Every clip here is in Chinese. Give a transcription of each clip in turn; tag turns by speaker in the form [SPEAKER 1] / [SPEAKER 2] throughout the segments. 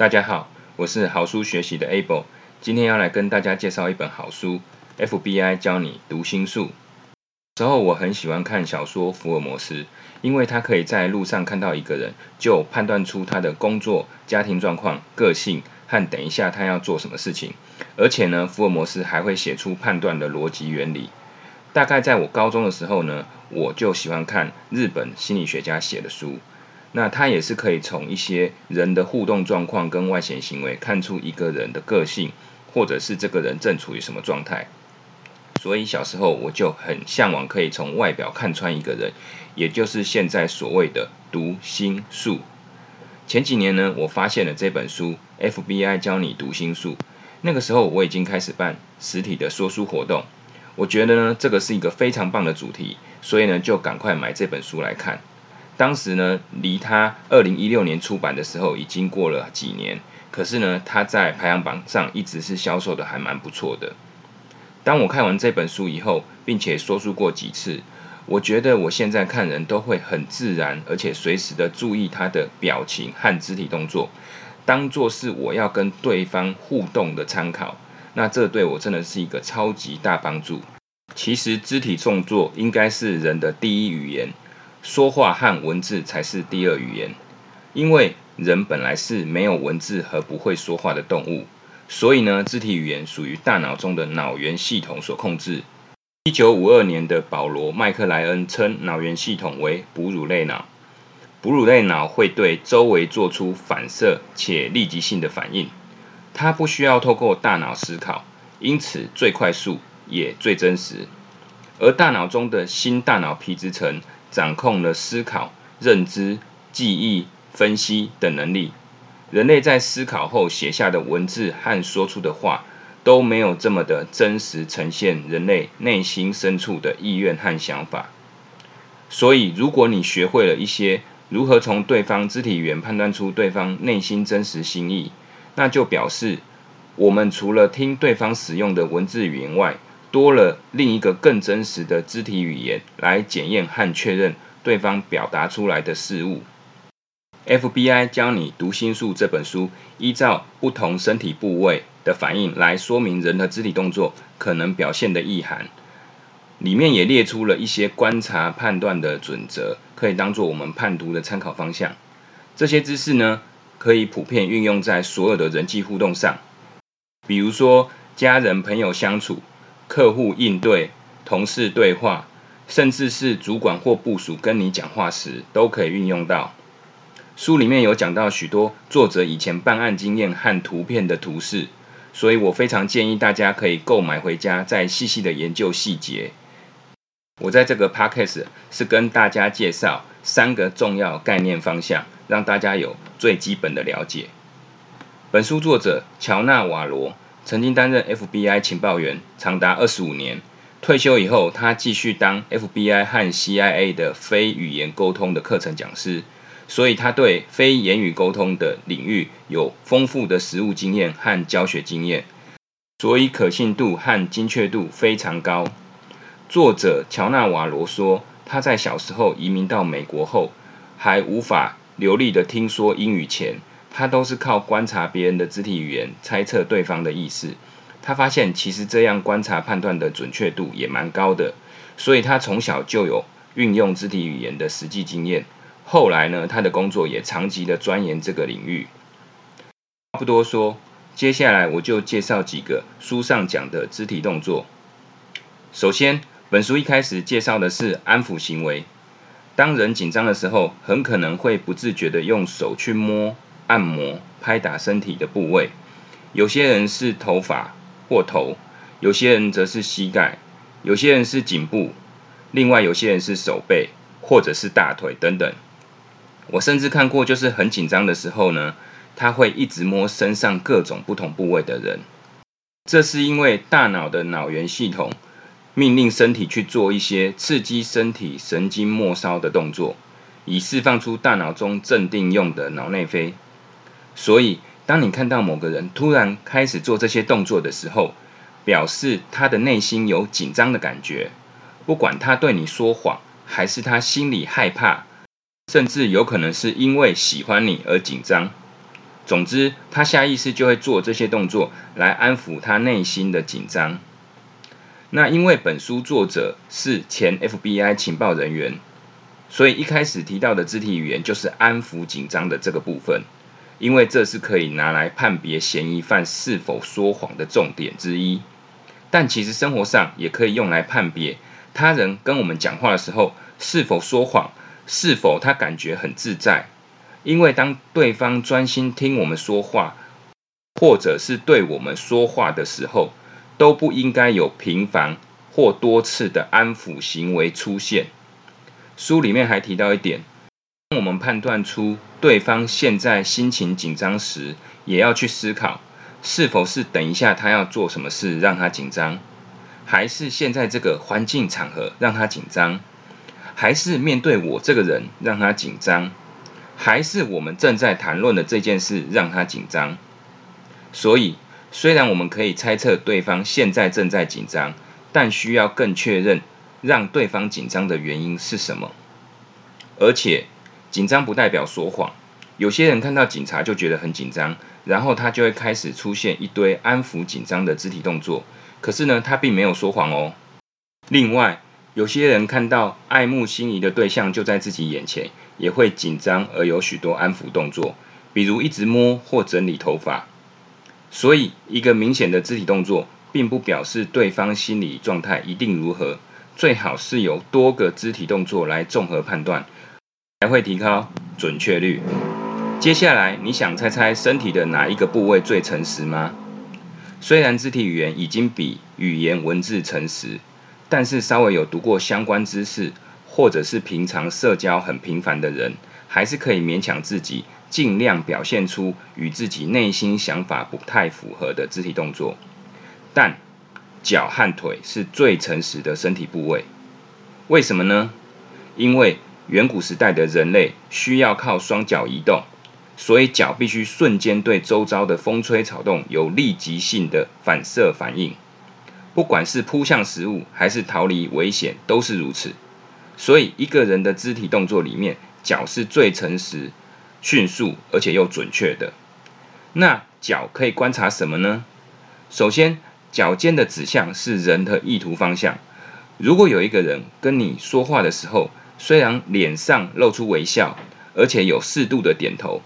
[SPEAKER 1] 大家好，我是好书学习的 Able，今天要来跟大家介绍一本好书，FBI 教你读心术。时候我很喜欢看小说《福尔摩斯》，因为他可以在路上看到一个人，就判断出他的工作、家庭状况、个性和等一下他要做什么事情。而且呢，福尔摩斯还会写出判断的逻辑原理。大概在我高中的时候呢，我就喜欢看日本心理学家写的书。那他也是可以从一些人的互动状况跟外显行为看出一个人的个性，或者是这个人正处于什么状态。所以小时候我就很向往可以从外表看穿一个人，也就是现在所谓的读心术。前几年呢，我发现了这本书《FBI 教你读心术》，那个时候我已经开始办实体的说书活动。我觉得呢，这个是一个非常棒的主题，所以呢，就赶快买这本书来看。当时呢，离他二零一六年出版的时候已经过了几年，可是呢，他在排行榜上一直是销售的还蛮不错的。当我看完这本书以后，并且说出过几次，我觉得我现在看人都会很自然，而且随时的注意他的表情和肢体动作，当做是我要跟对方互动的参考。那这对我真的是一个超级大帮助。其实肢体动作应该是人的第一语言。说话和文字才是第二语言，因为人本来是没有文字和不会说话的动物，所以呢，肢体语言属于大脑中的脑源系统所控制。一九五二年的保罗·麦克莱恩称脑源系统为哺乳类脑，哺乳类脑会对周围做出反射且立即性的反应，它不需要透过大脑思考，因此最快速也最真实。而大脑中的新大脑皮质层。掌控了思考、认知、记忆、分析等能力。人类在思考后写下的文字和说出的话，都没有这么的真实呈现人类内心深处的意愿和想法。所以，如果你学会了一些如何从对方肢体语言判断出对方内心真实心意，那就表示我们除了听对方使用的文字语言外，多了另一个更真实的肢体语言来检验和确认对方表达出来的事物。FBI 教你读心术这本书，依照不同身体部位的反应来说明人的肢体动作可能表现的意涵。里面也列出了一些观察判断的准则，可以当做我们判读的参考方向。这些知识呢，可以普遍运用在所有的人际互动上，比如说家人朋友相处。客户应对、同事对话，甚至是主管或部属跟你讲话时，都可以运用到。书里面有讲到许多作者以前办案经验和图片的图示，所以我非常建议大家可以购买回家，再细细的研究细节。我在这个 podcast 是跟大家介绍三个重要概念方向，让大家有最基本的了解。本书作者乔纳瓦罗。曾经担任 FBI 情报员长达二十五年，退休以后，他继续当 FBI 和 CIA 的非语言沟通的课程讲师，所以他对非言语沟通的领域有丰富的实务经验和教学经验，所以可信度和精确度非常高。作者乔纳瓦罗说，他在小时候移民到美国后，还无法流利的听说英语前。他都是靠观察别人的肢体语言，猜测对方的意思。他发现其实这样观察判断的准确度也蛮高的，所以他从小就有运用肢体语言的实际经验。后来呢，他的工作也长期的钻研这个领域。不多说，接下来我就介绍几个书上讲的肢体动作。首先，本书一开始介绍的是安抚行为。当人紧张的时候，很可能会不自觉的用手去摸。按摩、拍打身体的部位，有些人是头发或头，有些人则是膝盖，有些人是颈部，另外有些人是手背或者是大腿等等。我甚至看过，就是很紧张的时候呢，他会一直摸身上各种不同部位的人。这是因为大脑的脑源系统命令身体去做一些刺激身体神经末梢的动作，以释放出大脑中镇定用的脑内啡。所以，当你看到某个人突然开始做这些动作的时候，表示他的内心有紧张的感觉。不管他对你说谎，还是他心里害怕，甚至有可能是因为喜欢你而紧张。总之，他下意识就会做这些动作来安抚他内心的紧张。那因为本书作者是前 FBI 情报人员，所以一开始提到的肢体语言就是安抚紧张的这个部分，因为这是可以拿来判别嫌疑犯是否说谎的重点之一。但其实生活上也可以用来判别他人跟我们讲话的时候是否说谎，是否他感觉很自在。因为当对方专心听我们说话，或者是对我们说话的时候，都不应该有频繁或多次的安抚行为出现。书里面还提到一点，当我们判断出对方现在心情紧张时，也要去思考，是否是等一下他要做什么事让他紧张，还是现在这个环境场合让他紧张，还是面对我这个人让他紧张，还是我们正在谈论的这件事让他紧张。所以。虽然我们可以猜测对方现在正在紧张，但需要更确认让对方紧张的原因是什么。而且，紧张不代表说谎。有些人看到警察就觉得很紧张，然后他就会开始出现一堆安抚紧张的肢体动作。可是呢，他并没有说谎哦。另外，有些人看到爱慕心仪的对象就在自己眼前，也会紧张而有许多安抚动作，比如一直摸或整理头发。所以，一个明显的肢体动作，并不表示对方心理状态一定如何。最好是由多个肢体动作来综合判断，才会提高准确率。接下来，你想猜猜身体的哪一个部位最诚实吗？虽然肢体语言已经比语言文字诚实，但是稍微有读过相关知识，或者是平常社交很频繁的人，还是可以勉强自己。尽量表现出与自己内心想法不太符合的肢体动作，但脚和腿是最诚实的身体部位。为什么呢？因为远古时代的人类需要靠双脚移动，所以脚必须瞬间对周遭的风吹草动有立即性的反射反应。不管是扑向食物还是逃离危险，都是如此。所以一个人的肢体动作里面，脚是最诚实。迅速而且又准确的，那脚可以观察什么呢？首先，脚尖的指向是人的意图方向。如果有一个人跟你说话的时候，虽然脸上露出微笑，而且有适度的点头，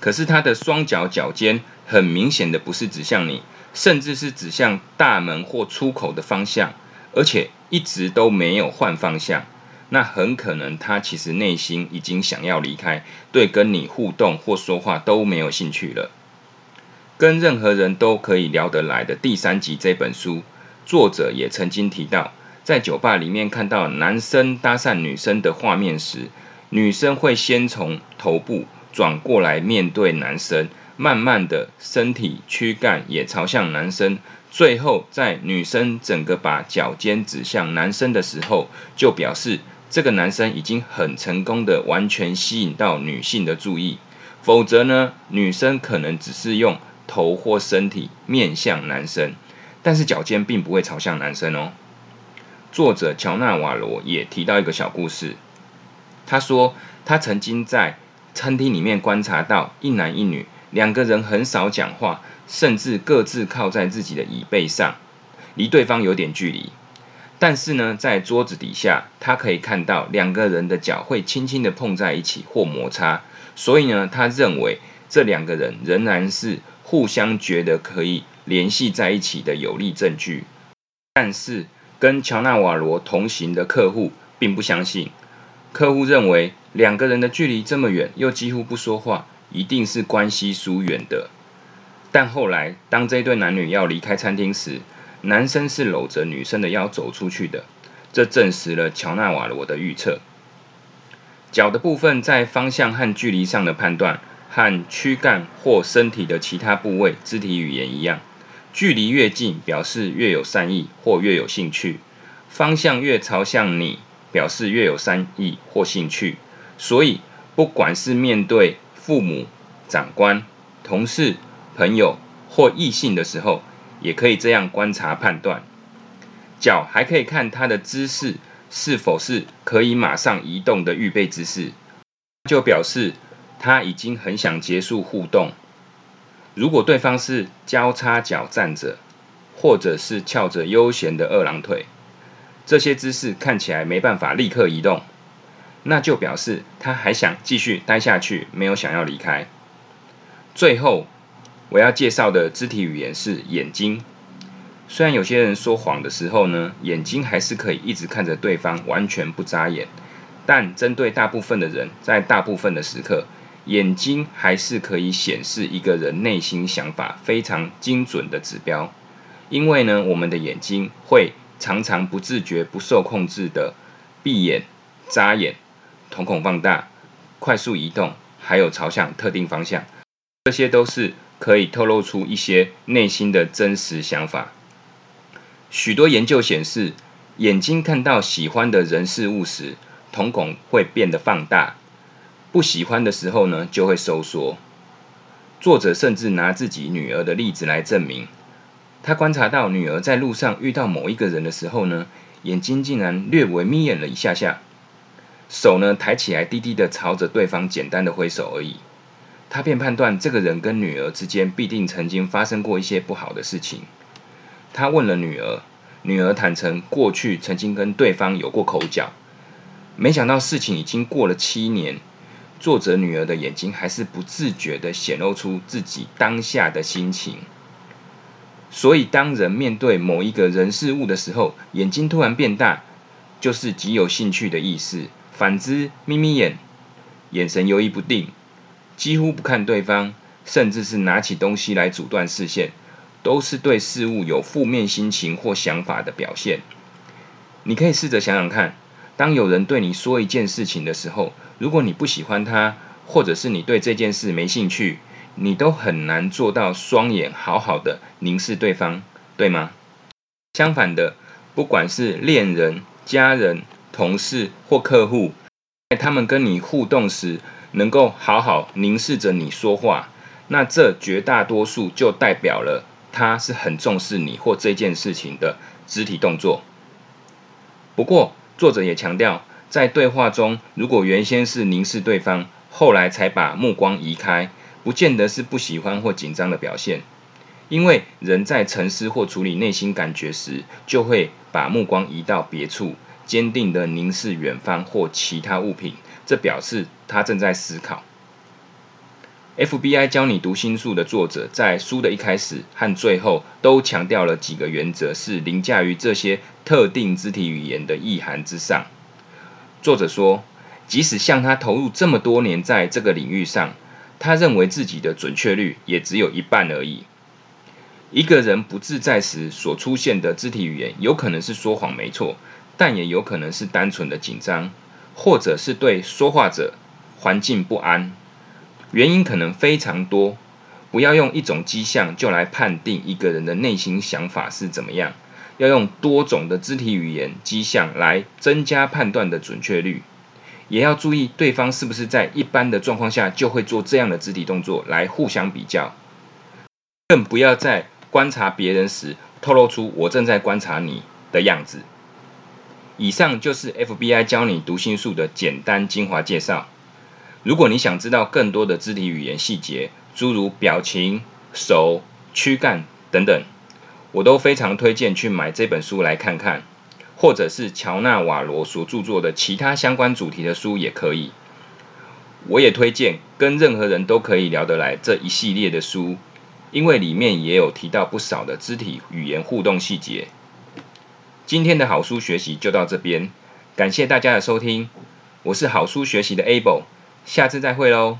[SPEAKER 1] 可是他的双脚脚尖很明显的不是指向你，甚至是指向大门或出口的方向，而且一直都没有换方向。那很可能他其实内心已经想要离开，对跟你互动或说话都没有兴趣了。跟任何人都可以聊得来的第三集这本书，作者也曾经提到，在酒吧里面看到男生搭讪女生的画面时，女生会先从头部转过来面对男生，慢慢的身体躯干也朝向男生。最后在女生整个把脚尖指向男生的时候，就表示。这个男生已经很成功的完全吸引到女性的注意，否则呢，女生可能只是用头或身体面向男生，但是脚尖并不会朝向男生哦。作者乔纳瓦罗也提到一个小故事，他说他曾经在餐厅里面观察到一男一女两个人很少讲话，甚至各自靠在自己的椅背上，离对方有点距离。但是呢，在桌子底下，他可以看到两个人的脚会轻轻的碰在一起或摩擦，所以呢，他认为这两个人仍然是互相觉得可以联系在一起的有力证据。但是，跟乔纳瓦罗同行的客户并不相信，客户认为两个人的距离这么远，又几乎不说话，一定是关系疏远的。但后来，当这对男女要离开餐厅时，男生是搂着女生的腰走出去的，这证实了乔纳瓦罗的预测。脚的部分在方向和距离上的判断，和躯干或身体的其他部位肢体语言一样，距离越近表示越有善意或越有兴趣，方向越朝向你表示越有善意或兴趣。所以，不管是面对父母、长官、同事、朋友或异性的时候。也可以这样观察判断，脚还可以看它的姿势是否是可以马上移动的预备姿势，就表示他已经很想结束互动，如果对方是交叉脚站着，或者是翘着悠闲的二郎腿，这些姿势看起来没办法立刻移动，那就表示他还想继续待下去，没有想要离开。最后，我要介绍的肢体语言是眼睛。虽然有些人说谎的时候呢，眼睛还是可以一直看着对方，完全不眨眼。但针对大部分的人，在大部分的时刻，眼睛还是可以显示一个人内心想法非常精准的指标。因为呢，我们的眼睛会常常不自觉、不受控制的闭眼、眨眼、瞳孔放大、快速移动，还有朝向特定方向，这些都是可以透露出一些内心的真实想法。许多研究显示，眼睛看到喜欢的人事物时，瞳孔会变得放大；不喜欢的时候呢，就会收缩。作者甚至拿自己女儿的例子来证明。他观察到女儿在路上遇到某一个人的时候呢，眼睛竟然略微眯眼了一下下，手呢抬起来，低低的朝着对方简单的挥手而已。他便判断这个人跟女儿之间必定曾经发生过一些不好的事情。他问了女儿，女儿坦诚过去曾经跟对方有过口角。没想到事情已经过了七年，作者女儿的眼睛还是不自觉的显露出自己当下的心情。所以，当人面对某一个人事物的时候，眼睛突然变大，就是极有兴趣的意思。反之，眯眯眼，眼神游移不定，几乎不看对方，甚至是拿起东西来阻断视线。都是对事物有负面心情或想法的表现。你可以试着想想看，当有人对你说一件事情的时候，如果你不喜欢他，或者是你对这件事没兴趣，你都很难做到双眼好好的凝视对方，对吗？相反的，不管是恋人、家人、同事或客户，在他们跟你互动时，能够好好凝视着你说话，那这绝大多数就代表了。他是很重视你或这件事情的肢体动作。不过，作者也强调，在对话中，如果原先是凝视对方，后来才把目光移开，不见得是不喜欢或紧张的表现。因为人在沉思或处理内心感觉时，就会把目光移到别处，坚定的凝视远方或其他物品，这表示他正在思考。FBI 教你读心术的作者在书的一开始和最后都强调了几个原则，是凌驾于这些特定肢体语言的意涵之上。作者说，即使像他投入这么多年在这个领域上，他认为自己的准确率也只有一半而已。一个人不自在时所出现的肢体语言，有可能是说谎没错，但也有可能是单纯的紧张，或者是对说话者环境不安。原因可能非常多，不要用一种迹象就来判定一个人的内心想法是怎么样，要用多种的肢体语言迹象来增加判断的准确率，也要注意对方是不是在一般的状况下就会做这样的肢体动作来互相比较，更不要在观察别人时透露出我正在观察你的样子。以上就是 FBI 教你读心术的简单精华介绍。如果你想知道更多的肢体语言细节，诸如表情、手、躯干等等，我都非常推荐去买这本书来看看，或者是乔纳瓦罗所著作的其他相关主题的书也可以。我也推荐跟任何人都可以聊得来这一系列的书，因为里面也有提到不少的肢体语言互动细节。今天的好书学习就到这边，感谢大家的收听，我是好书学习的 Able。下次再会喽。